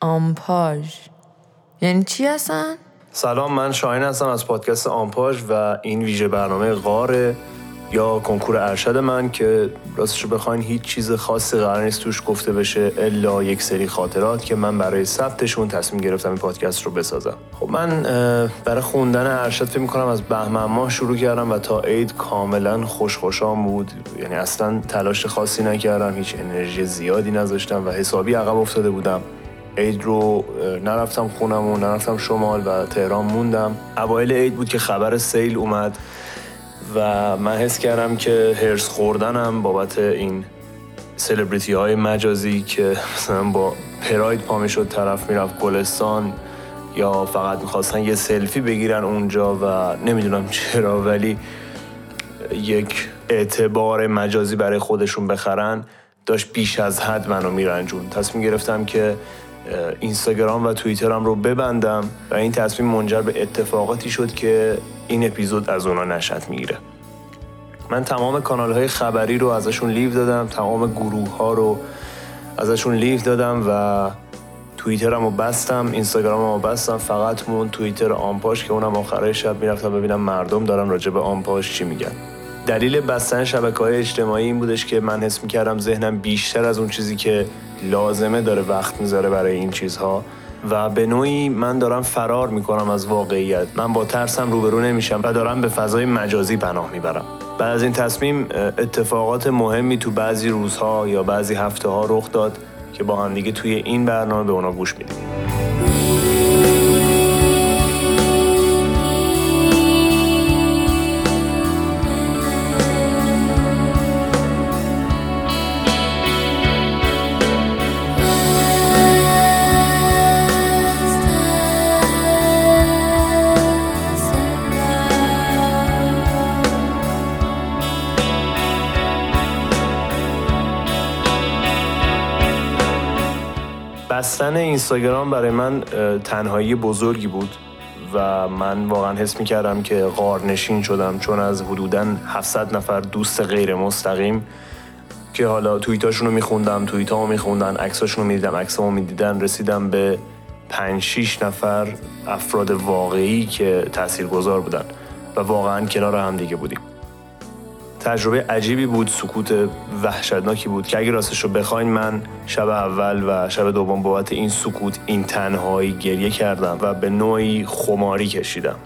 آمپاژ. یعنی چی هستن؟ سلام من شاهین هستم از پادکست آمپاژ و این ویژه برنامه غاره یا کنکور ارشد من که راستش رو بخواین هیچ چیز خاصی قرار نیست توش گفته بشه الا یک سری خاطرات که من برای ثبتشون تصمیم گرفتم این پادکست رو بسازم. خب من برای خوندن ارشد فکر می‌کنم از بهمن ماه شروع کردم و تا عید کاملا خوش خوشام بود. یعنی اصلا تلاش خاصی نکردم هیچ انرژی زیادی نذاشتم و حسابی عقب افتاده بودم. عید رو نرفتم خونم و نرفتم شمال و تهران موندم. اوایل عید بود که خبر سیل اومد و من حس کردم که هرس خوردنم بابت این سلبریتی های مجازی که مثلا با پراید پا می‌شد طرف می‌رفت گلستان یا فقط می‌خواستن یه سلفی بگیرن اونجا و نمی‌دونم چرا ولی یک اعتبار مجازی برای خودشون بخرن داشت بیش از حد منو میرنجون تصمیم گرفتم که اینستاگرام و توییترم رو ببندم و این تصمیم منجر به اتفاقاتی شد که این اپیزود از اونا نشد می‌گیره. من تمام کانال های خبری رو ازشون لیو دادم تمام گروه ها رو ازشون لیو دادم و توییترم رو بستم اینستاگرام رو بستم. فقط مون توییتر آمپاش که اونم آخرای شب می‌رفتم ببینم مردم دارن راجع به آمپاش چی میگن. دلیل بستن شبکه های اجتماعی این بودش که من حس می‌کردم ذهنم بیشتر از اون چیزی که لازمه داره وقت می‌ذاره برای این چیزها و به نوعی من دارم فرار می‌کنم از واقعیت. من با ترسم روبرو نمیشم و دارم به فضای مجازی پناه می‌برم. بعد از این تصمیم اتفاقات مهمی تو بعضی روزها یا بعضی هفته ها رخ داد که با هم دیگه توی این برنامه به اونا گوش میدیم. بستن اینستاگرام برای من تنهایی بزرگی بود و من واقعا حس می کردم که غارنشین شدم چون از حدودا 700 نفر دوست غیر مستقیم که حالا توییتاشون رو میخوندم توییت ها رو میخوندن عکساشون رو می‌دیدم عکس رو می‌دیدن رسیدم به 5 6 نفر افراد واقعی که تاثیرگذار بودن و واقعا کنار هم دیگه بودیم. تجربه عجیبی بود سکوت وحشتناکی بود که اگه راستش رو بخواین من شب اول و شب دوم بابت این سکوت این تنهایی گریه کردم و به نوعی خماری کشیدم.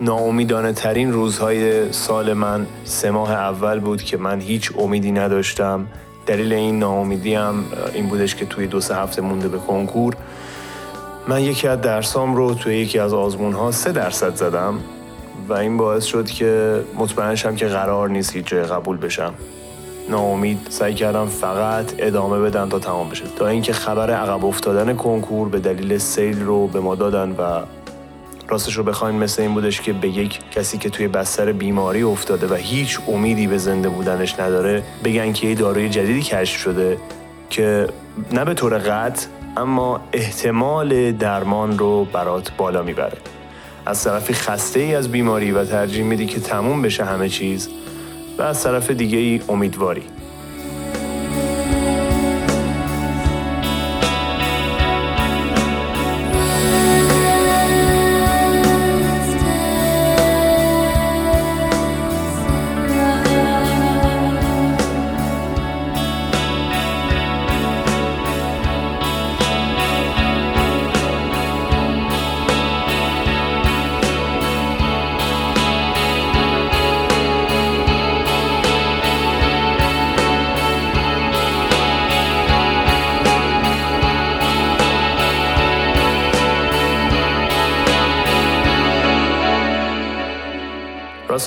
ناامیدانه ترین روزهای سال من سه ماه اول بود که من هیچ امیدی نداشتم. دلیل این ناامیدی هم این بودش که توی دو سه هفته مونده به کنکور. من یکی از درسام رو توی یکی از آزمون ها سه درصد زدم. و این باعث شد که مطمئن شم که قرار نیست هیچ جای قبول بشم. ناامید سعی کردم فقط ادامه بدم تا تمام بشه. تا اینکه خبر عقب افتادن کنکور به دلیل سیل رو به ما دادن و راستش رو بخواین مثل این بودش که به یک کسی که توی بستر بیماری افتاده و هیچ امیدی به زنده بودنش نداره بگن که یه داروی جدیدی کشف شده که نه به طور قطع اما احتمال درمان رو برات بالا می‌بره. از طرفی خسته ای از بیماری و ترجیح میدی که تموم بشه همه چیز و از طرف دیگه ای امیدواری.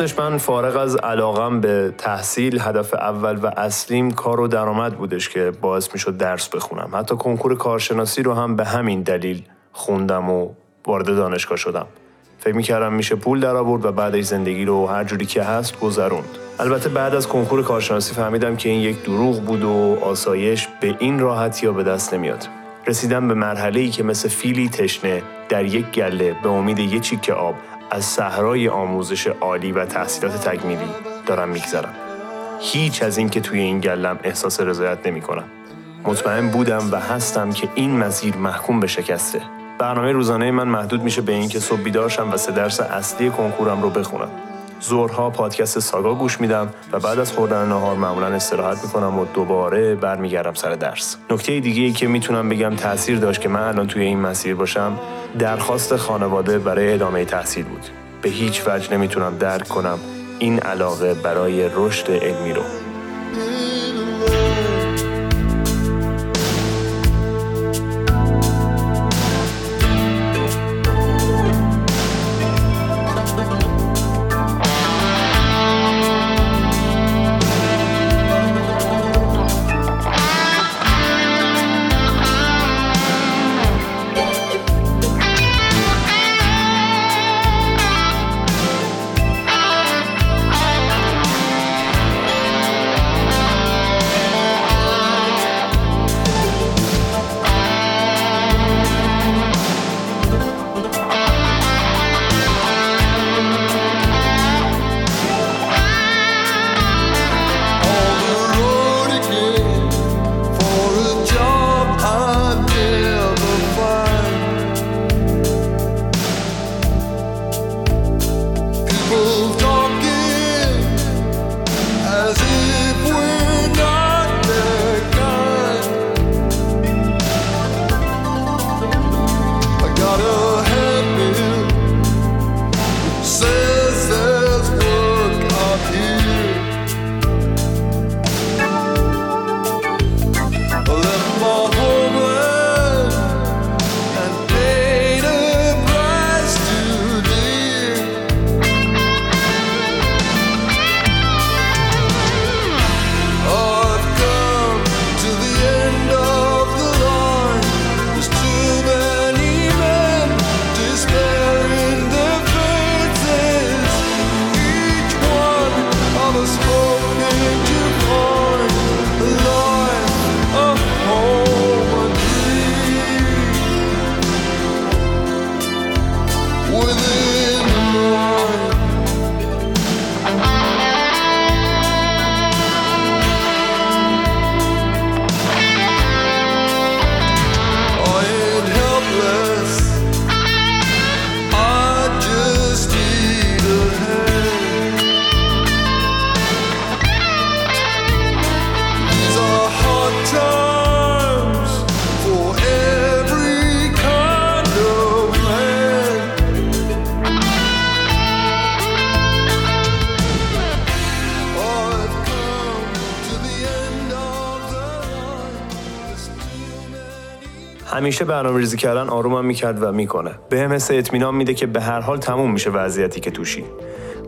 راستش من فارغ از علاقم به تحصیل هدف اول و اصلیم کار و درآمد بودش که باعث می شد درس بخونم. حتی کنکور کارشناسی رو هم به همین دلیل خوندم و وارد دانشگاه شدم. فکر می کردم میشه پول در آورد و بعدش زندگی رو هر جوری که هست گذروند. البته بعد از کنکور کارشناسی فهمیدم که این یک دروغ بود و آسایش به این راحتی یا به دست نمیاد. رسیدم به مرحله ای که مثل فیلی تشنه در یک گله به امید یه چیک آب از صحرای آموزش عالی و تحصیلات تکمیلی دارم میگذرم. هیچ از این که توی این گلم احساس رضایت نمی کنم. مطمئن بودم و هستم که این مسیر محکوم به شکسته. برنامه روزانه من محدود میشه به اینکه صبح بیدارشم و سه درس اصلی کنکورم رو بخونم. ظهرها پادکست ساگا گوش میدم و بعد از خوردن نهار معمولا استراحت می‌کنم و دوباره برمیگردم سر درس. نکته دیگه ای که می‌تونم بگم تاثیر داشت که من الان توی این مسیر باشم درخواست خانواده برای ادامه تحصیل بود. به هیچ وجه نمی‌تونم درک کنم این علاقه برای رشد علمی رو. برنامه ریزی کردن آرومم می‌کرد و می‌کنه. به هم حس اطمینان میده که به هر حال تموم میشه وضعیتی که توشی.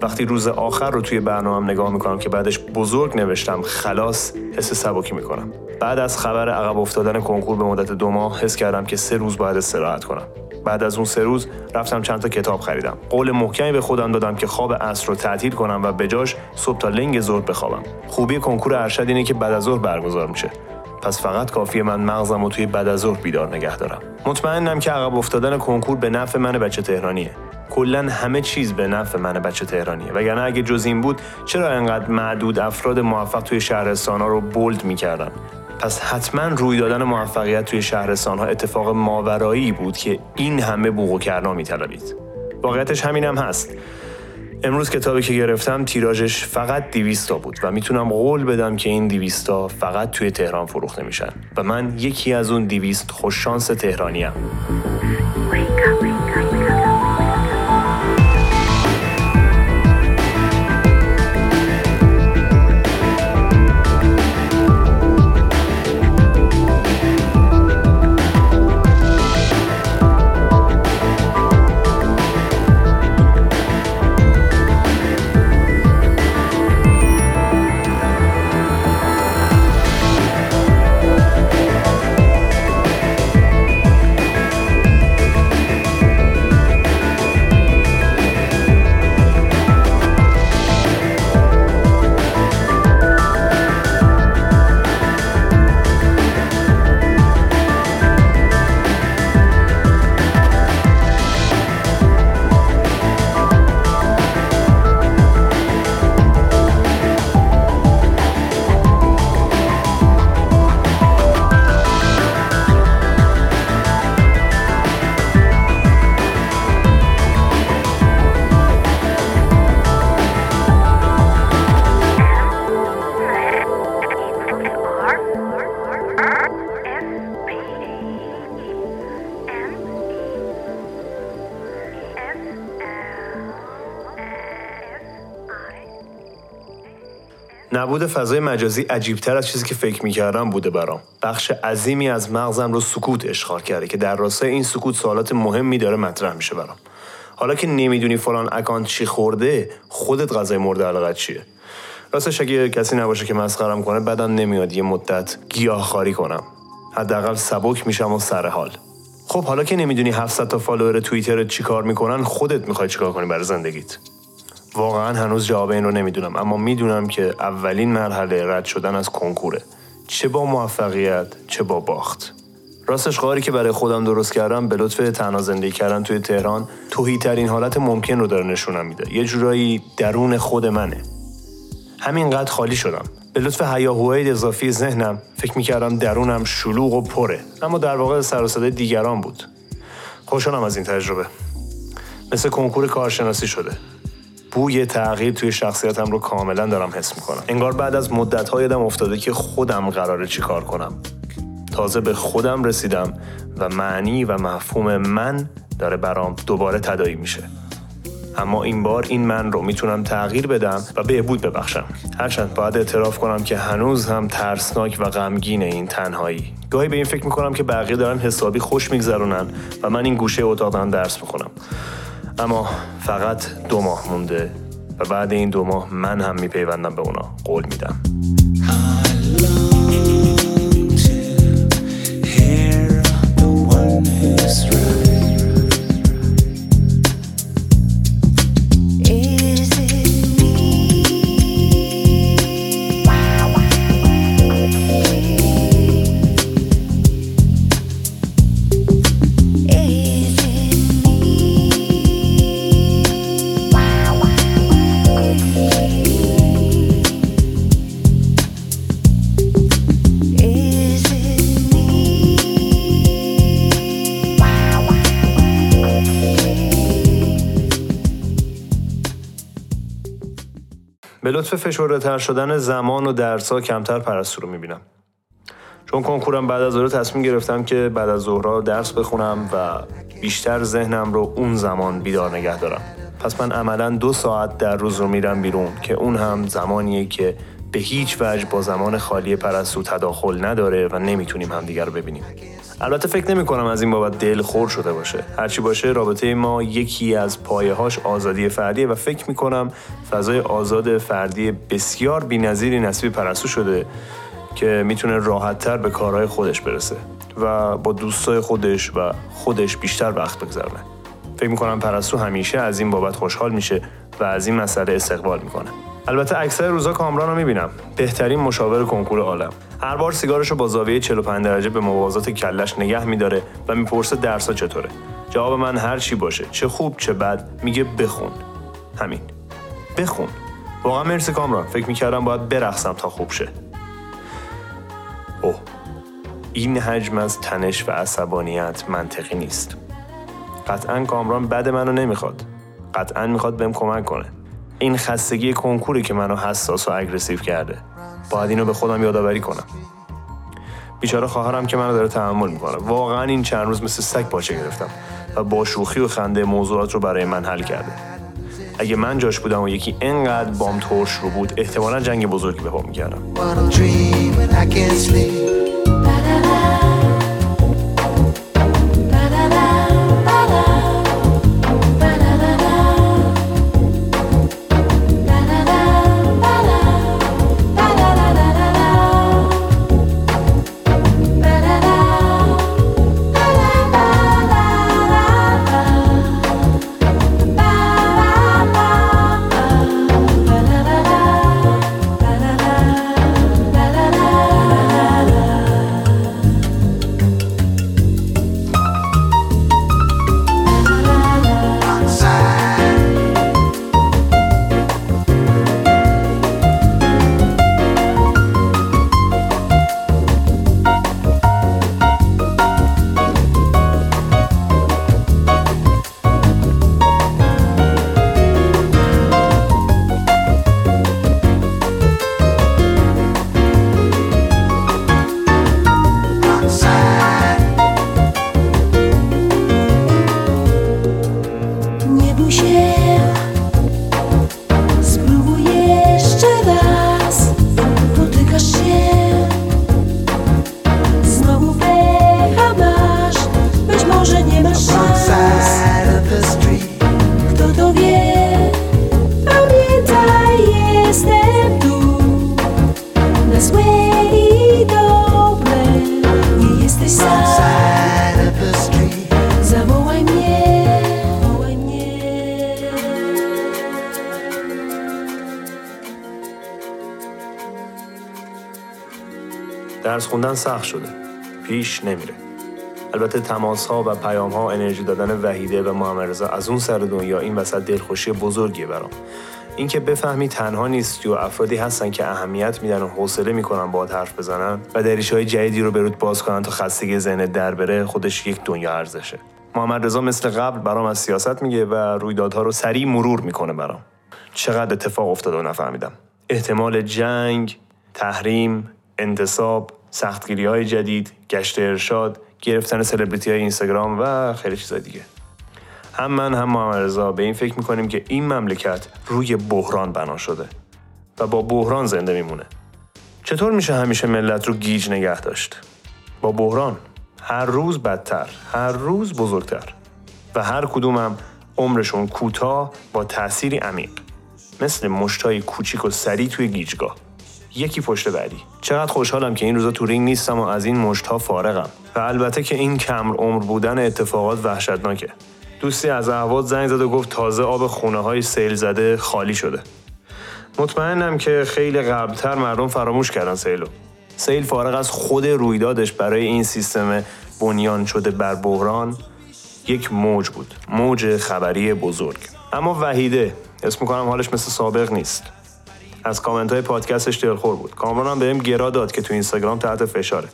وقتی روز آخر رو توی برنامهم نگاه می‌کنم که بعدش بزرگ نوشتم خلاص حس سبکی می‌کنم. بعد از خبر عقب افتادن کنکور به مدت دو ماه حس کردم که سه روز باید استراحت کنم. بعد از اون سه روز رفتم چند تا کتاب خریدم. قول محکمی به خودم دادم که خواب عصر رو تعطیل کنم و بجاش صبح تا لنگ ظهر بخوابم. خوبی کنکور ارشد اینه که بعد از ظهر برگزار میشه. پس فقط کافیه من مغزم رو توی بعد از ظهر بیدار نگه دارم. مطمئنم که عقب افتادن کنکور به نفع من بچه تهرانیه. کلا همه چیز به نفع من بچه تهرانیه. وگرنه اگه جز این بود چرا انقدر معدود افراد موفق توی شهرستان ها رو بولد می‌کردن؟ پس حتما روی دادن موفقیت توی شهرستان ها اتفاق ماورایی بود که این همه بوق و کرنا میطلبید واقعیتش همینم هم هست. امروز کتابی که گرفتم تیراژش فقط 200 تا بود و می‌تونم قول بدم که این 200 تا فقط توی تهران فروخته میشن. و من یکی از اون 200 خوششانس تهرانیم. نبود فضای مجازی عجیبتر از چیزی که فکر می‌کردم بوده برام. بخش عظیمی از مغزم رو سکوت اشغال کرده که در راستای این سکوت سوالات مهمی داره مطرح میشه برام. حالا که نمی‌دونی فلان account چی خورده خودت غذای مورد علاقت چیه؟ راستش اگه کسی نباشه که مسخرم کنه بدم نمیاد یه مدت گیاهخواری کنم. حداقل سبک میشم و سر حال. خب حالا که نمی‌دونی 700 تا follower توییتر چیکار می‌کنن خودت می‌خوای چیکار کنی برای زندگیت؟ واقعا هنوز جواب این رو نمی‌دونم اما می‌دونم که اولین مرحله رد شدن از کنکوره. چه با موفقیت چه با باخت. راستش قاری که برای خودم درست کردم به لطف تنها زندگی کردن توی تهران توهی ترین حالت ممکن رو داره نشونم میده. یه جورایی درون خود منه. همینقدر خالی شدم. به لطف هیاهوهای اضافی ذهنم فکر می‌کردم درونم شلوغ و پره اما در واقع سر دیگران بود. خوشحالم از این تجربه. مثل کنکور کارشناسی شده. بوی تغییر توی شخصیتم رو کاملا دارم حس می‌کنم. انگار بعد از مدت یادم افتاده که خودم قراره چی کار کنم. تازه به خودم رسیدم و معنی و مفهوم من داره برام دوباره تدایی میشه. اما این بار این من رو می‌تونم تغییر بدم و بهبود ببخشم. هرچند باید اعتراف کنم که هنوز هم ترسناک و غمگین این تنهایی. گاهی به این فکر می‌کنم که بقیه دارن حسابی خوش میگذرونن و من این گوشه اتاق دارم درس می‌کنم اما فقط دو ماه مونده و بعد این دو ماه من هم میپیوندم به اونا. قول میدم. لطف فشرده شدن زمان و درسا کمتر پرستو رو می‌بینم. چون کنکورم بعد از ظهر تصمیم گرفتم که بعد از ظهرها درس بخونم و بیشتر ذهنم رو اون زمان بیدار نگه دارم. پس من عملا دو ساعت در روز رو میرم بیرون که اون هم زمانیه که به هیچ وجه با زمان خالی پرستو تداخل نداره و نمی‌تونیم همدیگر رو ببینیم. البته فکر نمی کنم از این بابت دل خور شده باشه. هرچی باشه رابطه ما یکی از پایه هاش آزادی فردیه و فکر می کنم فضای آزاد فردی بسیار بی‌نظیری نصیب پرستو شده که می‌تونه راحتتر به کارهای خودش برسه و با دوستای خودش و خودش بیشتر وقت بگذرونه. فکر می‌کنم پرستو همیشه از این بابت خوشحال میشه و از این مسئله استقبال می‌کنه. البته اکثر روزا کامران رو می‌بینم. بهترین مشاور کنکور عالم. هر بار سیگارش رو با زاویه 45 درجه به موازات کلش نگه میداره و می‌پرسه درسا چطوره. جواب من هر چی باشه چه خوب چه بد میگه بخون. همین. بخون. واقعا مرسی کامران. فکر می‌کردم باید برقصم تا خوب شه. اوه. این حجم از تنش و عصبانیت منطقی نیست. قطعا کامران بد منو نمی‌خواد. قطعا می‌خواد بهم کمک کنه. این خستگی کنکوری که منو حساس و اگریسیو کرده. باید اینو به خودم یادآوری کنم. بیچاره خواهرم که منو داره تحمل می‌کنه. واقعا این چند روز مثل سگ باچه گرفتم و با شوخی و خنده موضوعات رو برای من حل کرده. اگه من جاش بودم و یکی انقدر بام ترش رو بود احتمالا جنگ بزرگی به پا می‌کردم. خوندن سخت شده. پیش نمیره. البته تماس ها و پیام ها انرژی دادن وحیده و محمد از اون سر دنیا این وسط دلخوشی بزرگیه برام. اینکه بفهمی تنها نیستی و افرادی هستن که اهمیت میدن و حوصله می‌کنن با حرف بزنن و دریش های جدیدی رو برود باز کنن تا خستگی ذهن در بره خودش یک دنیا ارزشه. محمد رضا مثل قبل برام از سیاست میگه و رویدادها رو سریع مرور می‌کنه برام. چقدر اتفاق افتاده و نفهمیدم. احتمال جنگ تحریم انتصاب سختگیری های جدید گشت ارشاد گرفتن سلبریتی های اینستاگرام و خیلی چیزای دیگه. هم من هم محمد به این فکر می‌کنیم که این مملکت روی بحران بنا شده و با بحران زنده میمونه. چطور میشه همیشه ملت رو گیج نگه داشت؟ با بحران. هر روز بدتر هر روز بزرگتر. و هر کدومم عمرشون کوتاه با تأثیری عمیق. مثل مشتای کوچیک و سریع توی گیجگاه. یکی پشت بعدی. چقدر خوشحالم که این روزا تو رینگ نیستم و از این مشتها فارغم. و البته که این کمر عمر بودن اتفاقات وحشتناکه. دوستی از اهواز زنگ زد و گفت تازه آب خونه های سیل زده خالی شده. مطمئنم که خیلی قبلتر مردم فراموش کردن سیلو. سیل فارغ از خود رویدادش برای این سیستم بنیان شده بر بحران یک موج بود. موج خبری بزرگ. اما وحیده اسم کنم حالش مثل سابق نیست. از کامنت های پادکستش دلخور بود. کامران هم بهم گرا داد که تو اینستاگرام تحت فشاره.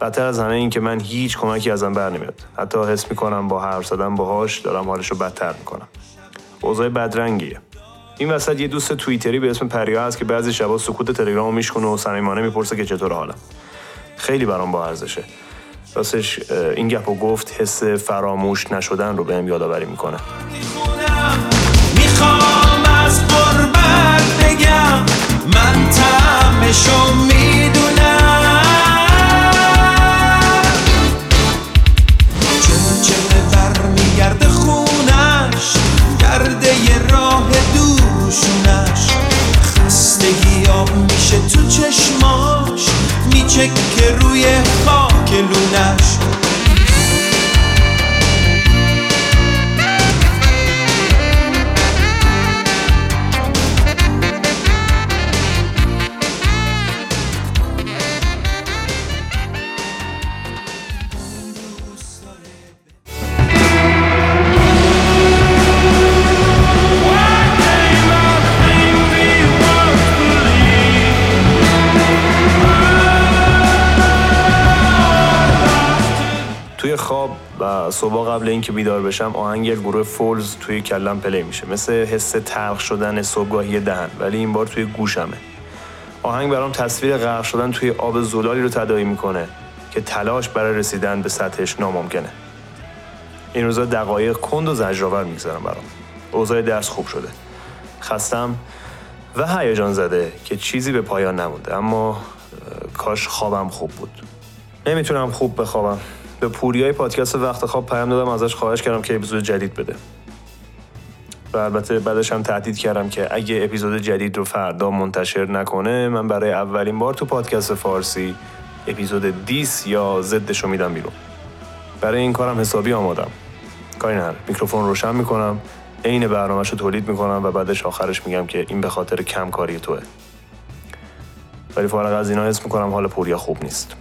بدتر از همه این که من هیچ کمکی ازم بر نمیاد حتی حس می‌کنم با حرف زدن باهاش دارم حالش رو بدتر می‌کنم. اوضاع بدرنگیه. این وسط یه دوست توییتری به اسم پریا هست که بعضی شبا سکوت تلگرامو میشکنه و صمیمانه می‌پرسه که چطور حالم. خیلی برام با ارزشه راستش این گپو گفت حس فراموش نشدن رو بهم یادآوری می‌کنه. می‌خوام از بگم من تعمشو می‌دونم. اینکه بیدار بشم آهنگ گروه فولز توی کلم پلی میشه. مثل حس تلخ شدن صبحگاهی دهن ولی این بار توی گوشمه. آهنگ برام تصویر غرق شدن توی آب زلالی رو تداعی می‌کنه که تلاش برای رسیدن به سطحش ناممکنه. این روزا دقایق کند و زجرآور میگذرم برام. اوضاع درس خوب شده. خستم و هیجان زده که چیزی به پایان نمونده اما کاش خوابم خوب بود. نمی‌تونم خوب بخوابم. به پوریای پادکست وقت خواب پیام دادم ازش خواهش کردم که اپیزود جدید بده. و البته بعدش هم تهدید کردم که اگه اپیزود جدید رو فردا منتشر نکنه من برای اولین بار تو پادکست فارسی اپیزود دیس یا زدش رو میدم بیرون. برای این کارم حسابی آمادم. کاری نهر میکروفون روشن می‌کنم عین برنامهش رو تولید می‌کنم و بعدش آخرش میگم که این به خاطر کم کاری توه. ولی فارغ از اینا حس می‌کنم حال پوریا خوب نیست.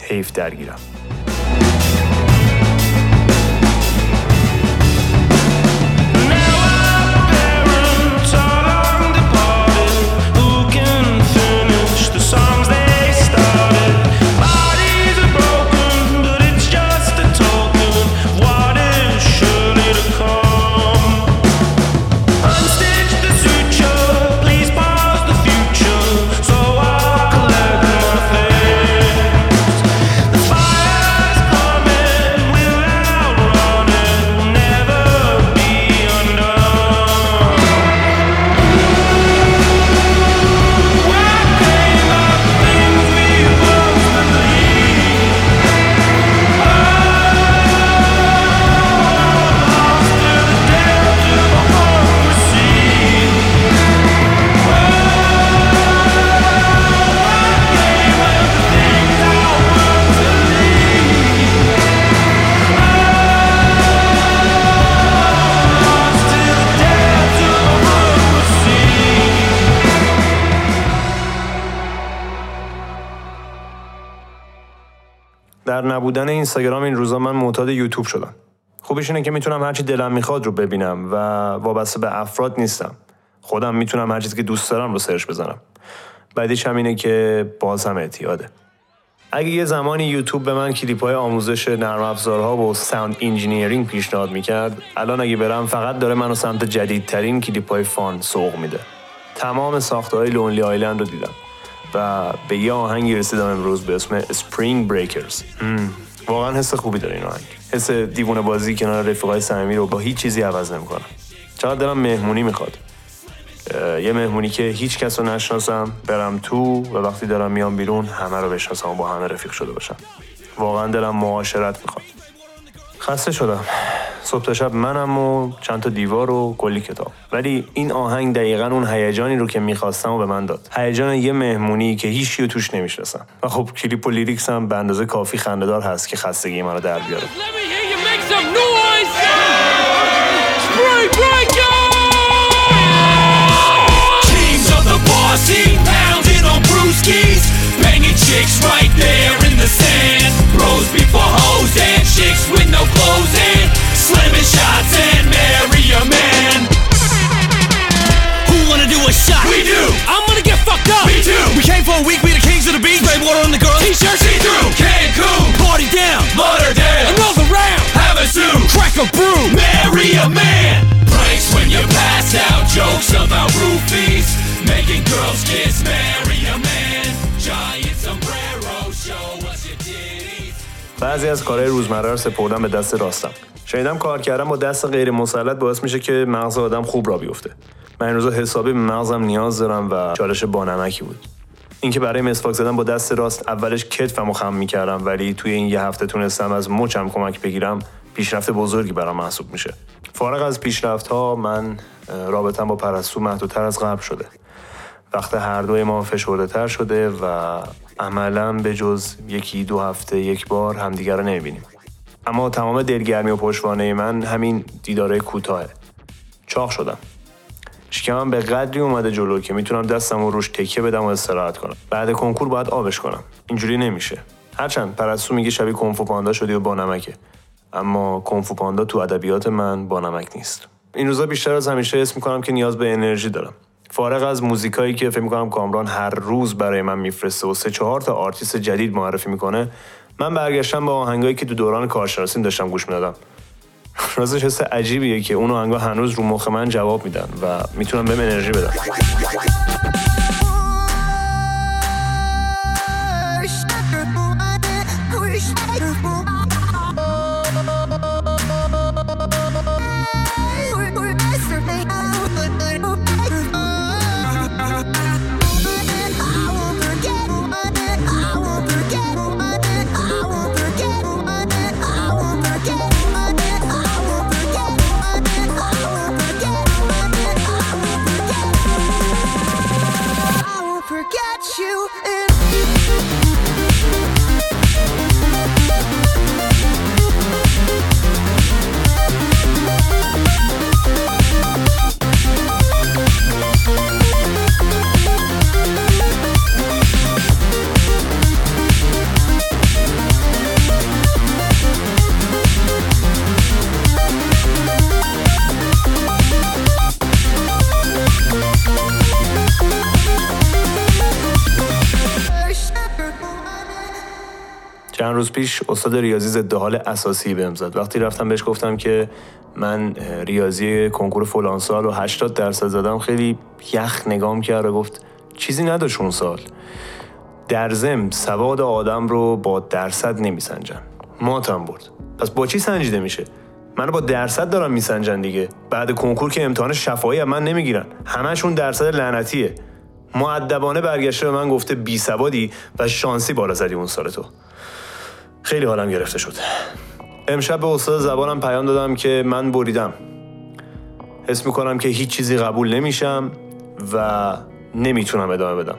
حیف درگیرم. در نبودن اینستاگرام این روزا من معتاد یوتیوب شدم. خوبیش اینه که می‌تونم هرچی دلم می‌خواد رو ببینم و وابسته به افراد نیستم. خودم می‌تونم هر چیزی که دوست دارم رو search بزنم. بعدیش هم اینه که باز هم اعتیاده. اگه یه زمانی یوتیوب به من کلیپ های آموزش نرم افزارها و sound engineering پیشنهاد می‌کرد الان اگه برم فقط داره منو سمت جدیدترین کلیپ های fun سوق میده. تمام ساخته های Lonely Island رو دیدم. و به یه آهنگی رسیدم امروز به اسم Spring Breakers واقعا حس خوبی داره این آهنگ. حس دیوونه بازی کنار رفیقای صمیمی رو با هیچ چیزی عوض نمی‌کنم چقدر دلم مهمونی می‌خواد. یه مهمونی که هیچ کس رو نشناسم برم تو و وقتی دارم میام بیرون همه رو بشناسم و با همه رفیق شده باشم. واقعا دلم معاشرت می‌خواد. خسته شدم. صبح تا شب منم و چند تا دیوار و کلی کتاب. ولی این آهنگ دقیقا اون هیجانی رو که می‌خواستم و به من داد. هیجان یه مهمونی که هیچ توش نمی‌شناسم. و خب کلیپ و lyrics هم به اندازه کافی خندهدار هست که خستگی من رو در بیاره. Chicks right there in the sand. Bros before hoes and chicks with no clothes Slamming shots and marry a man Who wanna do a shot? We do! I'm gonna get fucked up! Me too! We came for a week, we the kings of the beach Spray water on the girls T-shirts See through! Cancun! Party down! Lauderdale! Another round! Have a suit! Crack a brew! Marry a man! Pranks when you pass out Jokes about roofies Making girls kiss Marry a man Giant بعضی از کارهای روزمره رو سپردم به دست راستم شنیدم کار کردن با دست غیر مسلط باعث میشه که مغز آدم خوب را بیفته. من این روزا حسابی به مغزم نیاز دارم و چالش بانمکی بود. اینکه برای مسواک زدن با دست راست اولش کتفمو خم می‌کردم ولی توی این یه هفته تونستم از مچم کمک بگیرم پیشرفت بزرگی برام محسوب میشه. فارغ از پیشرفت ها من رابطم با پرستو محدودتر از قبل شده. وقت هر دوی ما فشرده تر شده و عملا به جز یکی دو هفته یک بار همدیگر رو نمی‌بینیم. اما تمام دلگرمی و پشوانه من همین دیداره کوتاهه. چاق شدم. شکمم به قدری اومده جلو که می‌تونم دستم رو روش تکیه بدم و استراحت کنم. بعد کنکور باید آبش کنم. اینجوری نمیشه. هرچند پرستو میگه شبیه کنفو پاندا شدی و با نمکه. اما Kung Fu Panda تو ادبیات من با نمک نیست. این روزا بیشتر از همیشه اسم می‌کنم که نیاز به انرژی دارم. فارغ از موزیکایی که فکر می‌کنم کامران هر روز برای من میفرسته و سه چهار تا آرتیست جدید معرفی می‌کنه من برگشتم به آهنگایی که تو دوران کارشناسیم داشتم گوش می‌دادم. راستش حس عجیبیه که اون آهنگا هنوز رو مخ من جواب میدن و می‌تونن بهم انرژی بدن. روز پیش استاد ریاضی ضد حال اساسی بهم زد. وقتی رفتم بهش گفتم که من ریاضی کنکور فلان سال و 80 درصد زدم خیلی یخ نگام کرد و گفت چیزی نداشت اون سال. در زم سواد آدم رو با درصد نمیسنجن. ماتم برد. پس با چی سنجیده میشه؟ منو با درصد دارم میسنجن دیگه. بعد کنکور که امتحان شفایی من نمی‌گیرن. همشون درصد لعنتیه. معدبانه برگشته به من گفته بی سوادی و شانسی بالا زدی اون سال تو. خیلی حالم گرفته شد. امشب به استاد زبانم پیام دادم که من بریدم. حس می‌کنم که هیچ چیزی قبول نمیشم و نمی‌تونم ادامه بدم.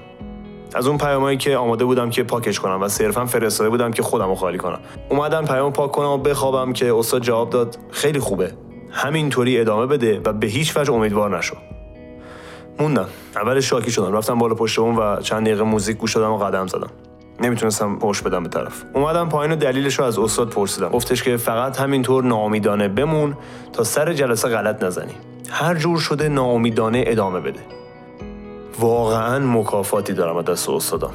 از اون پیامایی که آماده بودم که پاکش کنم و صرفا فرستاده بودم که خودم رو خالی کنم. اومدم پیام پاک کنم و بخوابم که استاد جواب داد خیلی خوبه. همینطوری ادامه بده و به هیچ وجه امیدوار نشو. موندم. اول شاکی شدم. رفتم بالا پشت و چند دقیقه موزیک گوش دادم و قدم زدم. نمی‌تونستم پشت بدم به طرف. اومدم پایین و دلیلش رو از استاد پرسیدم. گفتش که فقط همینطور ناامیدانه بمون تا سر جلسه غلط نزنی. هر جور شده ناامیدانه ادامه بده. واقعا مکافاتی دارم از دست استادم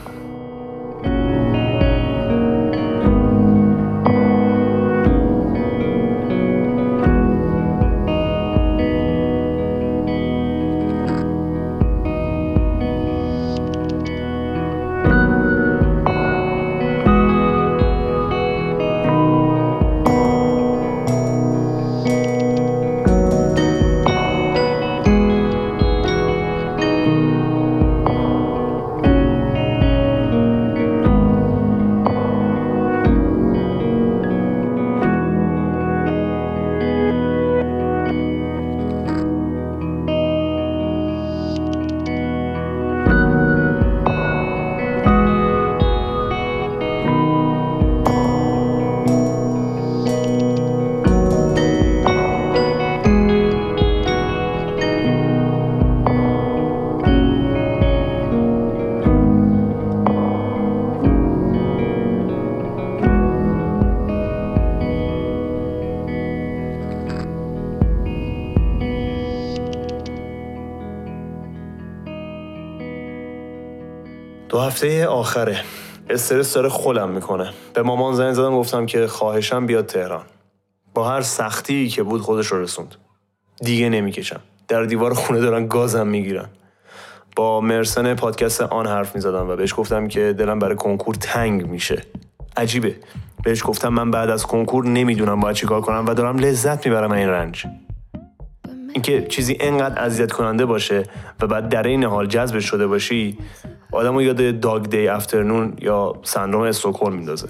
هفته آخره. استرس داره خولم می‌کنه. به مامان زنگ زدم گفتم که خواهشم بیاد تهران. با هر سختی که بود خودش رو رسوند. دیگه نمی‌کشم. در دیوار خونه دارن گازم می‌گیرن. با مرسن پادکست آن حرف می‌زدم و بهش گفتم که دلم برای کنکور تنگ میشه. عجیبه. بهش گفتم من بعد از کنکور نمی‌دونم باید چیکار کنم و دارم لذت می‌برم این رنج. اینکه چیزی انقدر اذیت کننده باشه و بعد در این حال جذب شده باشی آدمو یاد داگ دی افترنون یا سندروم استکهلم میندازه.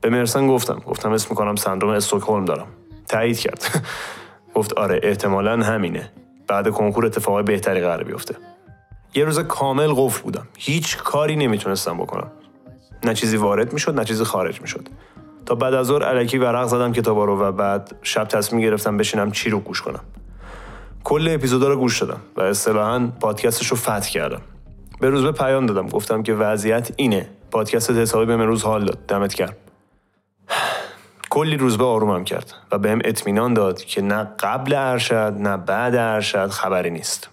به مرسن گفتم گفتم اسم می‌کنم سندروم استکهلم دارم. تایید کرد. گفت آره احتمالا همینه. بعد کنکور اتفاقای بهتری قرار بیفته. یه روز کامل قفل بودم. هیچ کاری نمی‌تونستم بکنم. نه چیزی وارد می‌شد نه چیزی خارج می‌شد. تا بعد از ظهر الکی ورق زدم کتابا رو و بعد شب تصمیم گرفتم بشینم چی رو گوش کنم. کل اپیزودا رو گوش دادم و اصطلاحا پادکستش رو فتح کردم. به روز به پیام دادم. گفتم که وضعیت اینه. پادکست حسابی به روز حال داد. دمت کرد کلی روز به آرومم کرد و بهم اطمینان داد که نه قبل ارشد نه بعد ارشد خبری نیست.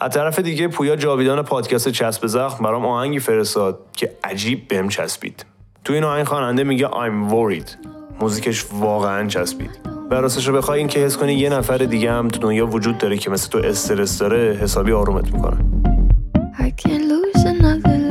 از طرف دیگه پویا جاویدان پادکست چسب زخم برام آهنگی فرستاد که عجیب بهم چسبید. تو این آهنگ خواننده میگه I'm worried. موزیکش واقعا چسبید. و راستش رو بخوای این که حس کنی یه نفر دیگه هم تو دنیا وجود داره که مثل تو استرس داره حسابی آرومت می‌کنه. I can't lose another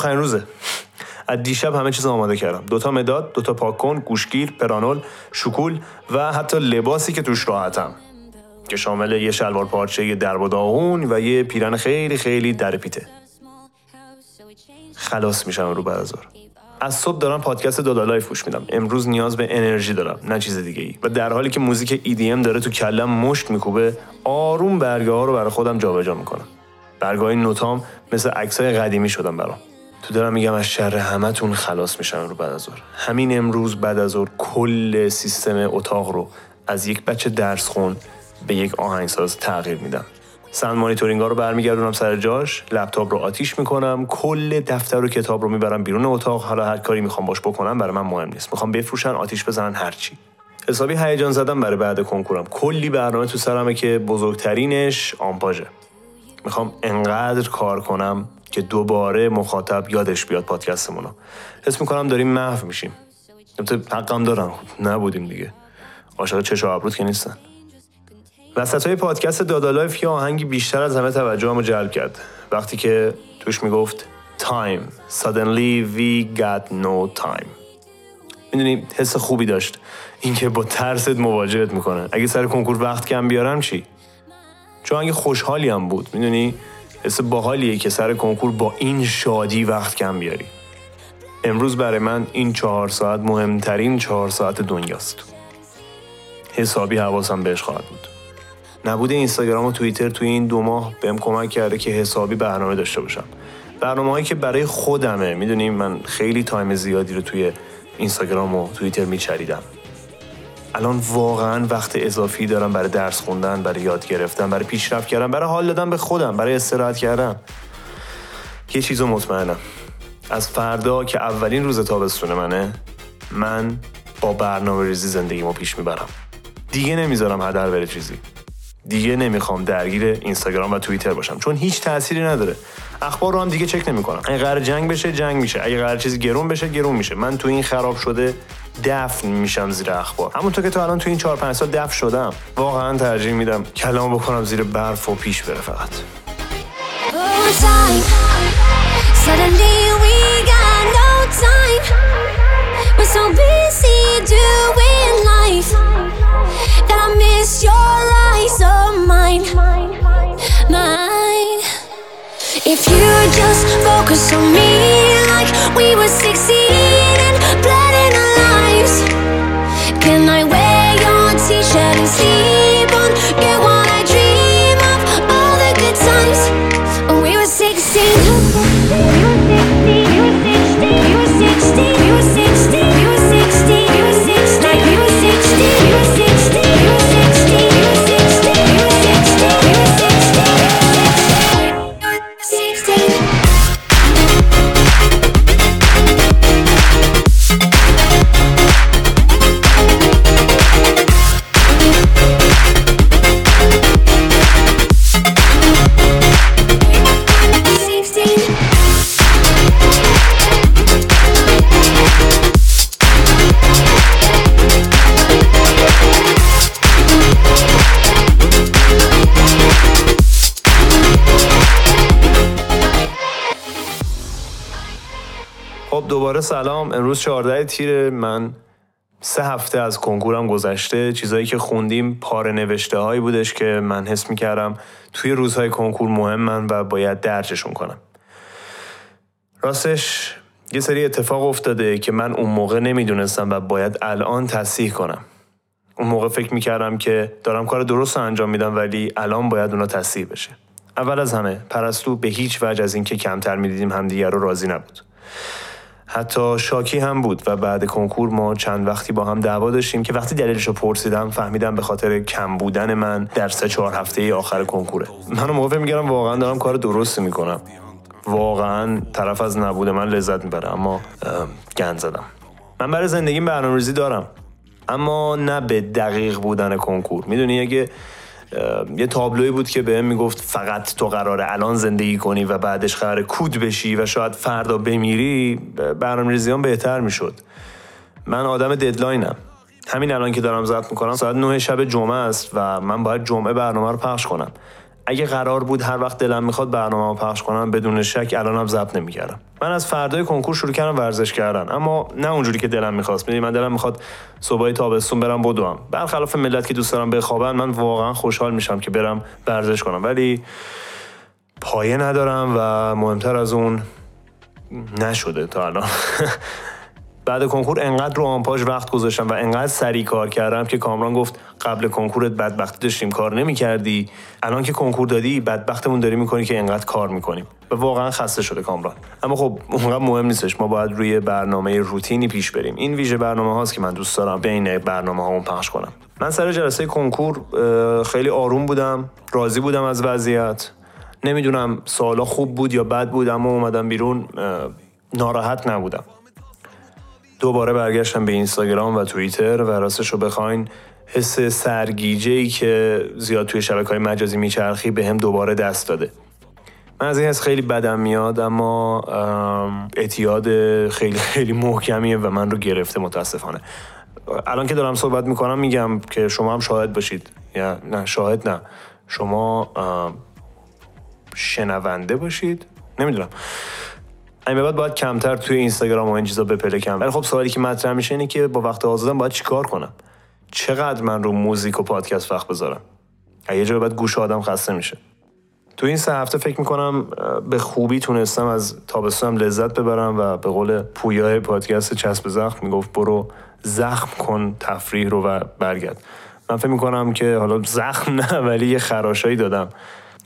آخرین روزه. از دیشب همه چیز آماده کردم. دوتا مداد دوتا پاکن گوشگیر پروپرانولول شکلات و حتی لباسی که توش راحتم. که شامل یه شلوار پارچه درب و داغون و یه پیرن خیلی خیلی در پیته. خلاص میشم رو بعد از ظهر. از صبح دارم پادکست Dada Life گوش میدم. امروز نیاز به انرژی دارم نه چیز دیگه ای و در حالی که موزیک EDM داره تو کلم مشت میکوبه آروم برگه ها رو برای خودم جابجا می‌کنم. برگه های نوتام مثل عکسای قدیمی شدم برام. تو دارم میگم از شر همتون خلاص میشم رو بعد از ظهر. همین امروز بعد از ظهر کل سیستم اتاق رو از یک بچه درس خون به یک آهنگساز تغییر میدم. سند مانیتورینگ ها رو برمیگردونم سر جاش لپتاپ رو آتیش می‌کنم کل دفتر و کتاب رو می‌برم بیرون اتاق. حالا هر کاری می‌خوام باش بکنم برای من مهم نیست. می‌خوام بفروشن آتیش بزنن هرچی حسابی هیجان زدم برای بعد کنکورم. کلی برنامه تو سرمه که بزرگترینش آمپاژه. می‌خوام انقدر کار کنم که دوباره مخاطب یادش بیاد پادکستمونو. حس می‌کنم داریم محو میشیم. البته حقم دارم خب نبودیم دیگه. عاشق چش و که نیستن. وسط های پادکست دادالایف یه آهنگی بیشتر از همه توجه جلب کرد. وقتی که توش می‌گفت Time. Suddenly we got no time. می‌دونی حس خوبی داشت. اینکه با ترست مواجهت می‌کنه. اگه سر کنکور وقت کم بیارم چی؟ چون اگه خوشحالی هم بود می‌دونی؟ حس باحالیه که سر کنکور با این شادی وقت کم بیاری. امروز برای من این چهار ساعت مهمترین چهار ساعت دنیاست. حسابی حواسم بهش خواهد بود. نبود اینستاگرام و توییتر توی این دو ماه بهم کمک کرده که حسابی برنامه داشته باشم. برنامه هایی که برای خودمه می‌دونیم من خیلی تایم زیادی رو توی اینستاگرام و توییتر میچریدم. الان واقعا وقت اضافی دارم برای درس خوندن برای یاد گرفتن برای پیشرفت کردن برای حال دادن به خودم برای استراحت کردن. یه چیزو مطمئنم. از فردا که اولین روز تابستون منه من با برنامه ریزی زندگیمو پیش می‌برم. دیگه نمی‌ذارم هدر بره چیزی. دیگه نمی‌خوام درگیر اینستاگرام و توییتر باشم. چون هیچ تأثیری نداره. اخبار رو هم دیگه چک نمی‌کنم. اگه قرار جنگ بشه جنگ میشه. اگه قرار چیزی گرون بشه گرون میشه. من تو این خراب شده دفن میشم زیر اخبار. همونطور که تو الان تو این 4 5 سال دفن شدم واقعا ترجیح میدم کلام بکنم زیر برف و پیش بره فقط. That I miss your eyes of mine, mine. If you just focus on me like we were 16 and planning our lives, can I wear your t-shirt and sleep سلام امروز 14 تیر من سه هفته از کنکورم گذشته. چیزایی که خوندیم پاره نوشته هایی بودش که من حس می‌کردم توی روزهای کنکور مهمن و باید درجشون کنم. راستش یه سری اتفاق افتاده که من اون موقع نمی‌دونستم و باید الان تصحیح کنم. اون موقع فکر می‌کردم که دارم کار درست انجام میدم ولی الان باید اونا تصحیح بشه. اول از همه پرستو به هیچ وجه از اینکه کمتر می‌دیدیم همدیگر رو راضی نبود. حتی شاکی هم بود و بعد کنکور ما چند وقتی با هم دعوا داشتیم که وقتی دلیلش رو پرسیدم فهمیدم به خاطر کم بودن من در سه چهار هفته آخر کنکوره. من اون موقع می‌کردم واقعا دارم کار درستی می‌کنم. واقعا طرف از نبود من لذت می‌بره اما گند زدم. من برای زندگیم برنامه‌ریزی دارم اما نه به دقیق بودن کنکور. می‌دونی اگه یه تابلوی بود که بهم می‌گفت فقط تو قراره الان زندگی کنی و بعدش قراره کود بشی و شاید فردا بمیری برنامه ریزیان بهتر می‌شد. من آدم ددلاینم. همین الان که دارم ضبط می‌کنم ساعت 9 شب جمعه است و من باید جمعه برنامه رو پخش کنم. اگه قرار بود هر وقت دلم می‌خواد برنامه پخش کنم بدون شک الانم ضبط نمی‌کردم. من از فردای کنکور شروع کردم ورزش کردن. اما نه اونجوری که دلم می‌خواست. می‌دونی من دلم می‌خواد صبحای تابستون برم بدوم. برخلاف ملت که دوست دارم بخوابن من واقعا خوشحال میشم که برم ورزش کنم. ولی پایه ندارم و مهمتر از اون نشده تا الان. بعد کنکور انقدر رو آنپاژ وقت گذاشتم و انقدر سریع کار کردم که کامران گفت قبل کنکورت بدبختی داشتیم کار نمی‌کردی. الان که کنکور دادی بدبختمون داری می‌کنی که انقدر کار می‌کنیم. و واقعا خسته شده کامران. اما خب اونقدر مهم نیستش. ما باید روی برنامه روتینی پیش بریم. این ویژه برنامه هاست که من دوست دارم بین برنامه هامون پخش کنم. من سر جلسه کنکور خیلی آروم بودم. راضی بودم از وضعیت. نمی‌دونم سوالا خوب بود یا بد بود اما اومدم بیرون ناراحت نبودم. دوباره برگشتم به اینستاگرام و توییتر و راستش رو بخواین حس سرگیجه ای که زیاد توی شبکه های مجازی میچرخی به هم دوباره دست داده. من از این حس خیلی بدم میاد اما ام، اعتیاد خیلی خیلی محکمیه و من رو گرفته متاسفانه. الان که دارم صحبت می‌کنم میگم که شما هم شاهد باشید. یا نه شاهد نه. شما شنونده باشید. نمی‌دونم. به بعد باید کمتر توی اینستاگرام و این چیزا بپلکم ولی خب سوالی که مطرح میشه اینه که با وقت آزادم باید چیکار کنم؟ چقدر من رو موزیک و پادکست وقت بذارم؟ یه جا بعد گوش آدم خسته میشه. تو این سه هفته فکر می‌کنم به خوبی تونستم از تابستونم لذت ببرم و به قول پویای پادکست چسب زخم می‌گفت برو زخم کن تفریح رو و برگرد. من فکر می‌کنم که حالا زخم نه ولی یه خراشایی دادم.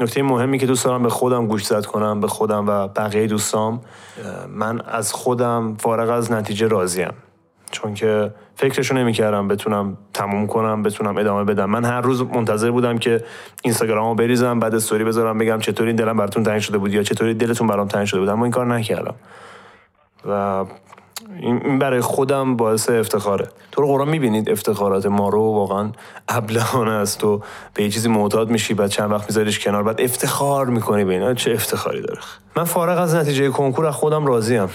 نکته مهمی که دوست دارم به خودم گوش زد کنم به خودم و بقیه دوستام من از خودم فارغ از نتیجه راضیم چون که فکرشو نمی‌کردم بتونم تموم کنم بتونم ادامه بدم. من هر روز منتظر بودم که اینستاگرامو بریزم بعد استوری بذارم بگم چطوری دلم براتون تنگ شده بود یا چطوری دلتون برام تنگ شده بود اما این کار نکردم. و این برای خودم باعث افتخاره. تو رو قرآن می‌بینید افتخارات ما رو واقعا ابلهانه است و به یه چیزی معتاد میشی بعد چند وقت میذاریش کنار بعد افتخار می‌کنی به اینا. چه افتخاری داره؟ من فارغ از نتیجه کنکور از خودم راضیم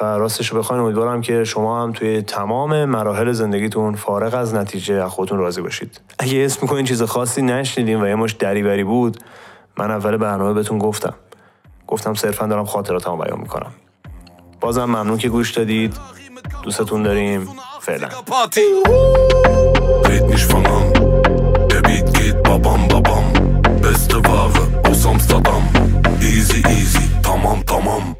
و راستش بخواین امیدوارم که شما هم توی تمام مراحل زندگیتون فارغ از نتیجه از خودتون راضی باشید. اگه اسم می‌کنین چیز خاصی نشنیدین و یه مش دریوری بود من اول برنامه بهتون گفتم. گفتم صرفا دارم خاطراتمو بیان می‌کنم. بازم ممنون که گوش دادید. دوستتون داریم. فعلا. بابام بابام ایزی ایزی تمام تمام